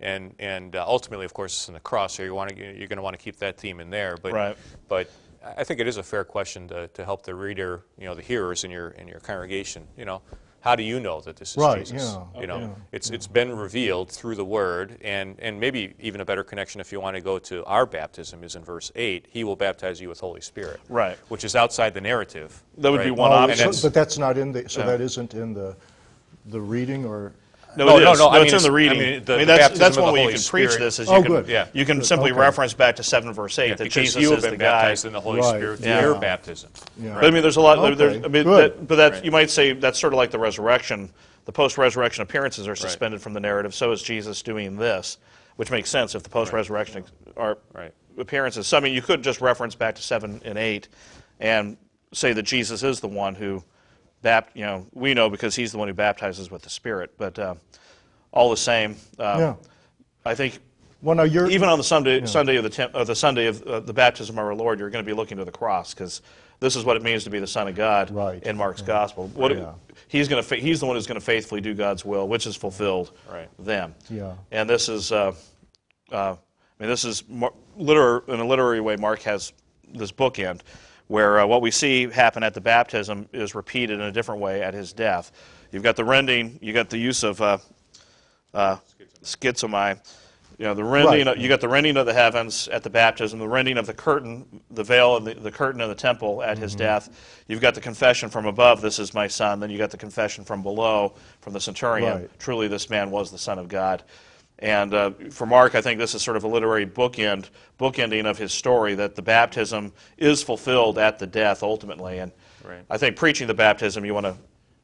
And and uh, ultimately, of course, it's in the cross. So you want to you're going to want to keep that theme in there. But Right. but I think it is a fair question to, to help the reader, you know, the hearers in your in your congregation. You know, how do you know that this is Right, Jesus? yeah, You know, yeah. it's it's been revealed through the Word, and and maybe even a better connection if you want to go to our baptism is in verse eight. He will baptize you with Holy Spirit, Right. Which is outside the narrative. That would be one one Oh, option. so- but that's not in the, so Yeah. that isn't in the, the reading or? No, No, it no, is. no, I mean, it's in the reading. I mean, the- the that's, baptism that's of one the way you Holy can preach Spirit. this. Is Oh, you can, good. Yeah. You can Good, simply okay. reference back to seven verse eight Yeah, that because Jesus you have is the been guy. baptized in the Holy Right, Spirit through yeah. your baptism. Yeah. But I mean, there's a lot. Okay, There's, I mean, good. that, but that Right. you might say that's sort of like the resurrection. The post-resurrection appearances are suspended from the narrative. So is Jesus doing this, which makes sense if the post-resurrection are Right. appearances. So I mean, you could just reference back to seven and eight, and say that Jesus is the one who, bapt, you know, we know because he's the one who baptizes with the Spirit. But uh, all the same, uh, Yeah. I think Well, now you're. even on the Sunday, Sunday of the temp, uh, the Sunday of uh, the baptism of our Lord, you're going to be looking to the cross because this is what it means to be the Son of God Right. in Mark's gospel. What Yeah. he's going to, fa- he's the one who's going to faithfully do God's will, which is fulfilled Right. then. Yeah. And this is, uh, uh, I mean, this is Mar- liter- in a literary way. Mark has this bookend where uh, what we see happen at the baptism is repeated in a different way at his death. You've got the rending, You've got the use of uh, uh, schizomai. You know, the rending. Right. Of, you got the rending of the heavens at the baptism, the rending of the curtain, the veil, of the, the curtain of the temple at Mm-hmm. his death. You've got the confession from above, "This is my son." Then you got the confession from below, from the centurion. Right. Truly, this man was the son of God. And uh, for Mark, I think this is sort of a literary bookend, bookending of his story that the baptism is fulfilled at the death ultimately. And Right. I think preaching the baptism, you want to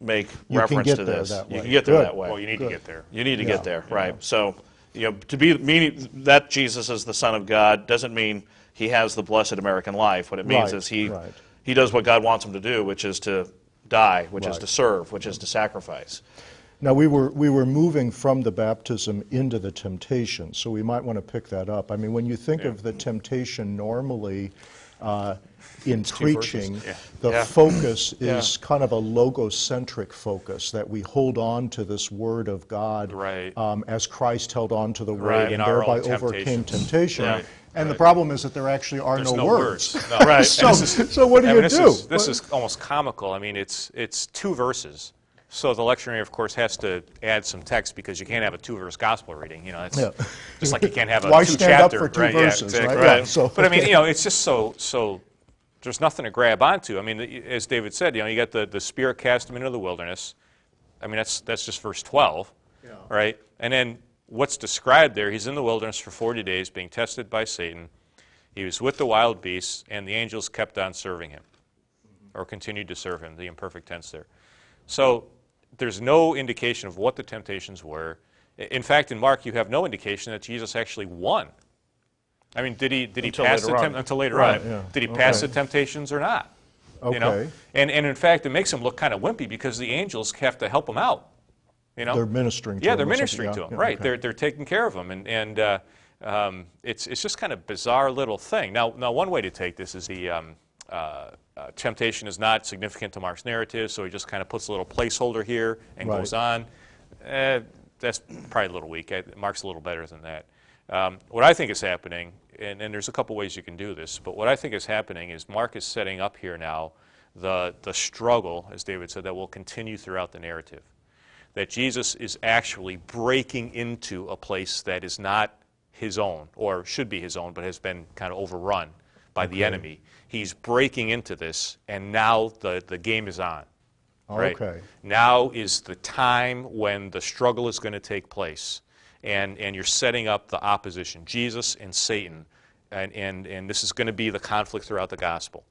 make You reference to this. you can get there Good. that way. Well, you need Good. to get there. You need to Yeah, get there, right? So, you know, to be meaning that Jesus is the Son of God doesn't mean he has the blessed American life. What it means Right, is he right. he does what God wants him to do, which is to die, which is to serve, which is to sacrifice. Now, we were, we were moving from the baptism into the temptation, so we might want to pick that up. I mean, when you think of the temptation normally uh, in preaching, Yeah. the Yeah. focus Yeah. is kind of a logocentric focus, that we hold on to this Word of God Right. um, as Christ held on to the Word Right. and In thereby overcame temptation. Right. And the problem is that there actually are There's no, no words. words. No. Right. so, is- so what do I you mean, this? Is, this is almost comical. I mean, it's it's two verses. So the lectionary, of course, has to add some text because you can't have a two-verse gospel reading. You know, it's Yeah. just like you can't have a Why two stand up chapter. for two right, verses, yeah, right? exactly. Yeah, so- but I mean, you know, it's just so so. There's nothing to grab onto. I mean, as David said, you know, you got the, the Spirit cast him into the wilderness. I mean, that's that's just verse 12, right? And then what's described there? He's in the wilderness for 40 days, being tested by Satan. He was with the wild beasts, and the angels kept on serving him, or continued to serve him. The imperfect tense there. So there's no indication of what the temptations were. In fact, in Mark, you have no indication that Jesus actually won. I mean, did he did he pass the on. temp- until later Right, on? yeah. Did he pass the temptations or not? Okay. You know? And and in fact, it makes him look kind of wimpy because the angels have to help him out. You know? They're ministering to yeah, they're ministering to him, yeah, right? okay. They're they're taking care of him, and and uh, um, it's it's just kind of bizarre little thing. Now now one way to take this is the um, uh, uh, temptation is not significant to Mark's narrative, so he just kind of puts a little placeholder here and Right. goes on. Eh, that's probably a little weak. I, Mark's a little better than that. Um, what I think is happening, and, and there's a couple ways you can do this, but what I think is happening is Mark is setting up here now the the struggle, as David said, that will continue throughout the narrative that Jesus is actually breaking into a place that is not his own, or should be his own, but has been kind of overrun by the enemy. He's breaking into this, and now the, the game is on. Right? Okay. Now is the time when the struggle is going to take place. and, and you're setting up the opposition, Jesus and Satan, and, and, and this is going to be the conflict throughout the gospel.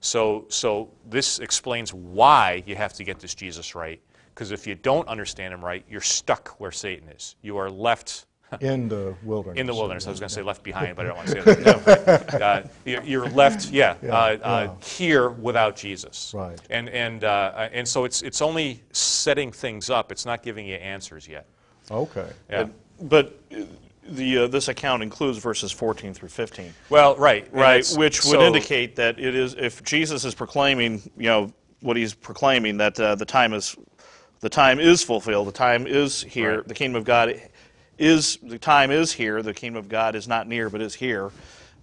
So, so this explains why you have to get this Jesus right, because if you don't understand him right, you're stuck where Satan is. You are left In the wilderness. in the wilderness. I was going to say left behind, but I don't want to say that. No. Uh, you're, you're left, yeah, uh, uh, here without Jesus. Right. And and uh, and so it's it's only setting things up. It's not giving you answers yet. Okay. Yeah. But uh, the uh, this account includes verses 14 through 15. Well, right. Right, which would so- indicate that it is if Jesus is proclaiming, you know, what he's proclaiming that uh, the time is the time is fulfilled, the time is here, Right. the kingdom of God is the time is here, the kingdom of God is not near but is here.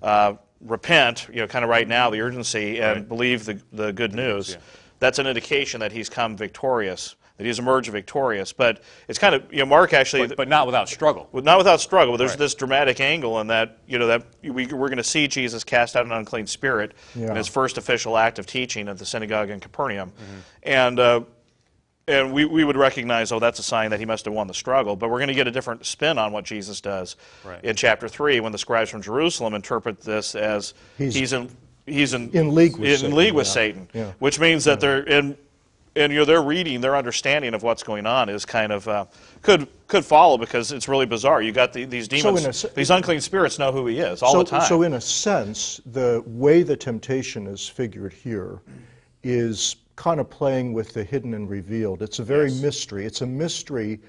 Uh, repent, you know, kind of right now, the urgency, and Right. believe the the good news. Yeah. That's an indication that he's come victorious, that he's emerged victorious. But it's kind of you know, Mark actually. But, but not without struggle. Not without struggle. There's Right. this dramatic angle in that you know that we, we're going to see Jesus cast out an unclean spirit Yeah. in his first official act of teaching at the synagogue in Capernaum, Mm-hmm. and uh, and we, we would recognize oh that's a sign that he must have won the struggle. But we're going to get a different spin on what Jesus does Right. in chapter three when the scribes from Jerusalem interpret this as He's- he's, in he's in In league with in Satan, league with yeah. Satan, Yeah. which means that they're in and you know their reading, their understanding of what's going on is kind of uh, could could follow because it's really bizarre. You got the, these demons, in a these unclean spirits know who he is all so, the time. So, in a sense, the way the temptation is figured here is kind of playing with the hidden and revealed. It's a very Yes. mystery. It's a mystery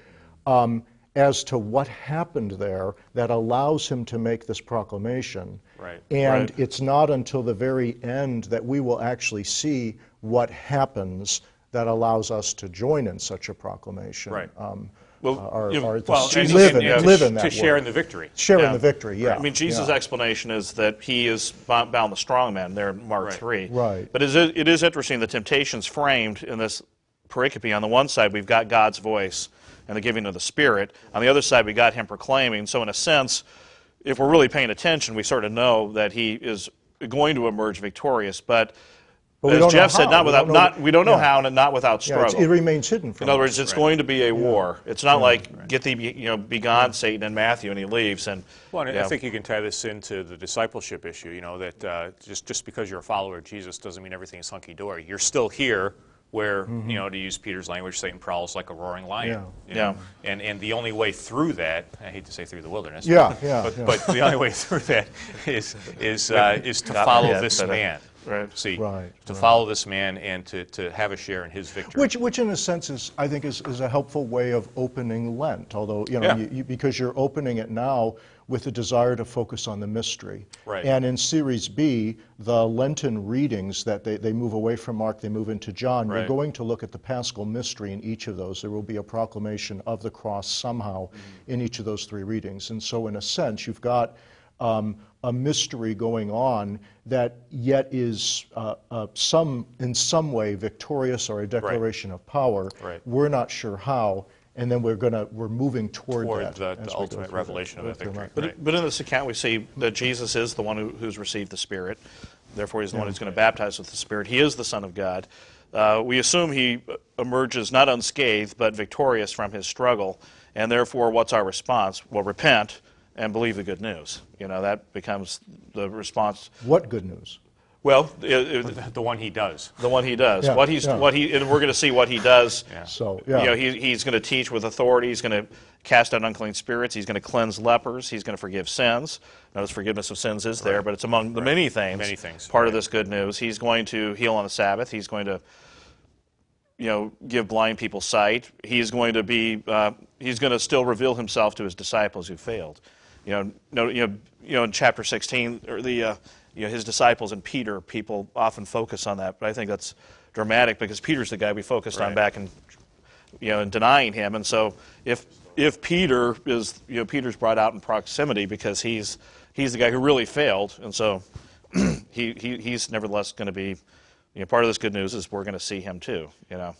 um, as to what happened there that allows him to make this proclamation. Right. And Right. it's not until the very end that we will actually see what happens that allows us to join in such a proclamation. Right. Um, Well, uh, or, you know, or to Well, see- and- live, and- in, and live to, in that to share world. in the victory. Share in the victory, yeah. I mean, Jesus' yeah. explanation is that he is bo- bound the strong man there in Mark Right. 3. Right. But it is, it is interesting, the temptation's framed in this pericope. On the one side, we've got God's voice and the giving of the Spirit. On the other side, we got him proclaiming. So, in a sense, if we're really paying attention, we sort of know that he is going to emerge victorious. But, But as Jeff said, how. not We without, don't know- not, we don't know yeah. how and not without Yeah, struggle. it remains hidden from In other words, it's going to be a war. It's not like get thee, you know, be gone, Satan, and Matthew, and he leaves. And Well, and yeah. I think you can tie this into the discipleship issue. You know that uh, just just because you're a follower of Jesus doesn't mean everything is hunky dory. You're still here, where you know to use Peter's language, Satan prowls like a roaring lion. Yeah. you know? Yeah. And and the only way through that, I hate to say through the wilderness. Yeah, yeah, But, yeah. but the only way through that is is uh, is to follow yet, this but, uh, man. Right. See, Right, to follow this man and to, to have a share in his victory. Which, which in a sense is, I think, is, is a helpful way of opening Lent. Although, you know, Yeah. you, you, because you're opening it now with a desire to focus on the mystery. Right. And in Series B, the Lenten readings that they, they move away from Mark, they move into John. Right. You're going to look at the Paschal mystery in each of those. There will be a proclamation of the cross somehow Mm-hmm. in each of those three readings. And so, in a sense, you've got um, a mystery going on that yet is uh, uh, some, in some way victorious or a declaration of power. Right. We're not sure how, and then we're gonna we're moving toward, Toward that the- the ultimate revelation of that victory. But, Right. but in this account, we see that Jesus is the one who, who's received the Spirit. Therefore, he's the one who's going to baptize with the Spirit. He is the Son of God. Uh, we assume he emerges not unscathed, but victorious from his struggle. And therefore, what's our response? Well, repent and believe the good news. You know, that becomes the response. What good news? Well, it, it, the one he does. the one he does. Yeah, what he's, yeah. what he, and we're going to see what he does. Yeah. So yeah, You know, he, he's going to teach with authority. He's going to cast out unclean spirits. He's going to cleanse lepers. He's going to forgive sins. Notice forgiveness of sins is there, but it's among the many things. Many things, Part of this good news. He's going to heal on the Sabbath. He's going to, you know, give blind people sight. He's going to be. Uh, he's going to still reveal himself to his disciples who failed. You know, no, you know, you know, in chapter 16, or the, uh, you know, his disciples and Peter. People often focus on that, but I think that's dramatic because Peter's the guy we focused on back in you know, and denying him. And so if if Peter is, you know, Peter's brought out in proximity because he's he's the guy who really failed, and so he, he he's nevertheless going to be, you know, part of this good news is we're going to see him too. You know,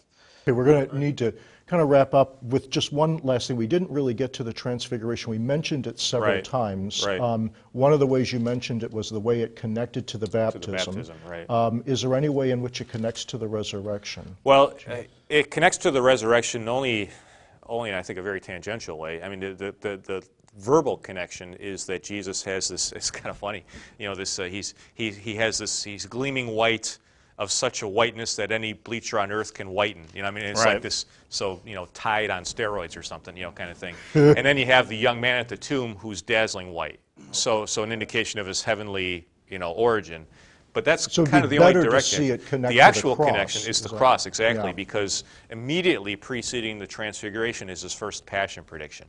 Okay, we're going to need to kind of wrap up with just one last thing. We didn't really get to the transfiguration. We mentioned it several Right, times. right. Um, one of the ways you mentioned it was the way it connected to the baptism. To baptism, right. Um, is there any way in which it connects to the resurrection? Well, uh, it connects to the resurrection only only in, I think, a very tangential way. I mean, the, the, the, the verbal connection is that Jesus has this, it's kind of funny, you know, this, uh, he's, he, he has this, he's gleaming white of such a whiteness that any bleacher on earth can whiten. You know, I mean, it's Right. like this, so, you know, Tide on steroids or something, you know, kind of thing. and then you have the young man at the tomb who's dazzling white. So, so an indication of his heavenly, you know, origin. But that's So kind of the only direction. see it connect to the the actual cross, connection is the cross, exactly, yeah. because immediately preceding the transfiguration is his first passion prediction.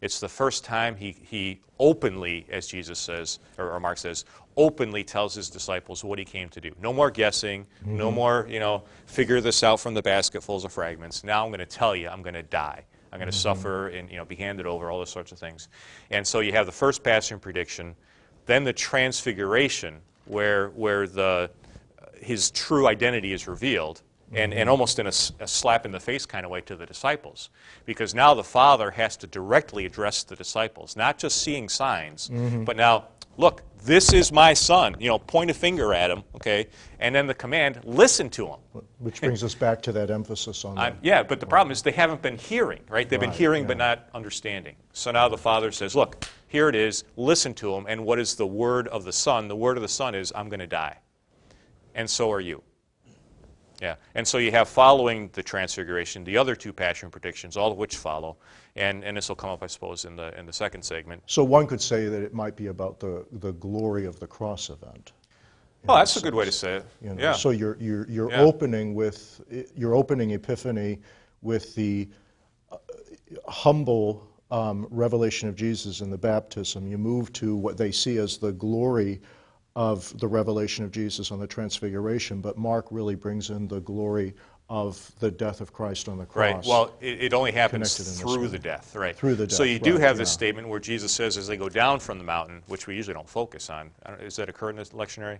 It's the first time he, he openly, as Jesus says, or, or Mark says, openly tells his disciples what he came to do. No more guessing, no mm-hmm. more, you know, figure this out from the basketfuls of fragments. Now I'm going to tell you, I'm going to die. I'm going to mm-hmm. suffer and, you know, be handed over, all those sorts of things. And so you have the first passion prediction, then the transfiguration, where, where the, his true identity is revealed, and, and mm-hmm. almost in a, a slap in the face kind of way to the disciples. Because now the Father has to directly address the disciples, not just seeing signs, mm-hmm. but now, look, this is my son. You know, point a finger at him, okay? And then the command, listen to him. Which brings us back to that emphasis on yeah, but the problem is they haven't been hearing, right? They've been hearing yeah. but not understanding. So now the Father says, look, here it is, listen to him. And what is the word of the Son? The word of the Son is, I'm going to die. And so are you. Yeah. And so you have following the transfiguration, the other two passion predictions, all of which follow. And, and this will come up, I suppose, in the, in the second segment. So one could say that it might be about the, the glory of the cross event. Oh, that's a good way to say it. You know? Yeah. So you're, you're, you're Yeah. opening with, you're opening Epiphany with the uh, humble um, revelation of Jesus in the baptism. You move to what they see as the glory of the revelation of Jesus on the transfiguration, but Mark really brings in the glory of the death of Christ on the cross. Right. Well, it, it only happens this through the death, right? Through the death. So you do right, have this yeah. statement where Jesus says, as they go down from the mountain, which we usually don't focus on. I don't, does that occur in this lectionary?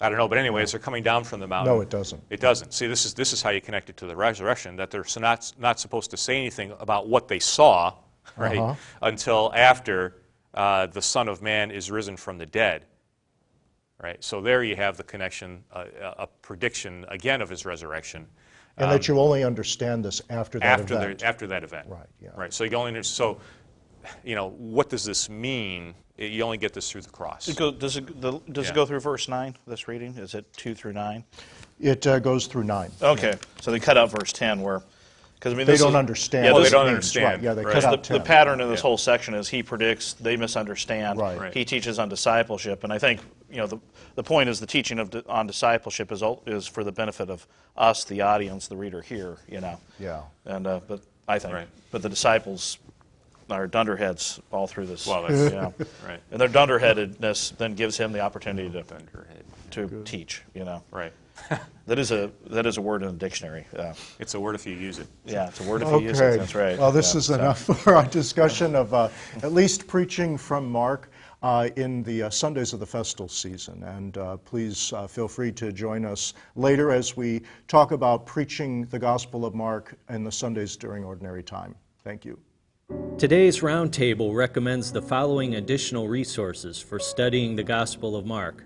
I don't know, but anyway, as they're coming down from the mountain. No, it doesn't. It doesn't. See, this is this is how you connect it to the resurrection. That they're not not supposed to say anything about what they saw, right, Uh-huh. until after uh, the Son of Man is risen from the dead. Right. So there you have the connection, uh, a a prediction again of his resurrection and that you only understand this after that um, after event. the after that event. Right, yeah. Right. So you only under- so, you know, what does this mean? You only get this through the cross. It go, does it, the, does Yeah. it go through verse 9, this reading? Is it 2 through 9? It uh, goes through nine. Okay, so they cut out verse 10 where, because I mean, They don't is- understand. Yeah, Well, they don't means, understand, Right, yeah, they right. cut the, out the 10. pattern in this Yeah. whole section is he predicts, they misunderstand. Right. Right. He teaches on discipleship, and I think you know the, the point is the teaching of on discipleship is is for the benefit of us, the audience, the reader here. You know. Yeah. And uh, but I think, Right. but the disciples are dunderheads all through this. Well, that's- yeah. right. And their dunderheadedness then gives him the opportunity to Thunderhead. to teach. You know. Right. That is a that is a word in the dictionary. Yeah. It's a word if you use it. Yeah, it's a word if you use it. That's right. Well, this Yeah, is so- enough for our discussion of uh, at least preaching from Mark uh, in the uh, Sundays of the festal season. And uh, please uh, feel free to join us later as we talk about preaching the Gospel of Mark in the Sundays during ordinary time. Thank you. Today's roundtable recommends the following additional resources for studying the Gospel of Mark.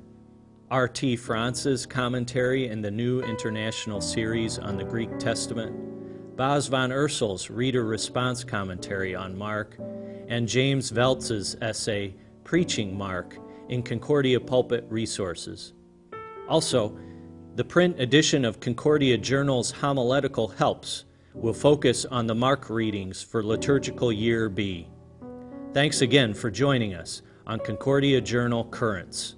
R.T. France's commentary in the New International Series on the Greek Testament, Bas van Iersel's reader response commentary on Mark, and James Voelz's essay, Preaching Mark, in Concordia Pulpit Resources. Also, the print edition of Concordia Journal's homiletical helps will focus on the Mark readings for liturgical year B. Thanks again for joining us on Concordia Journal Currents.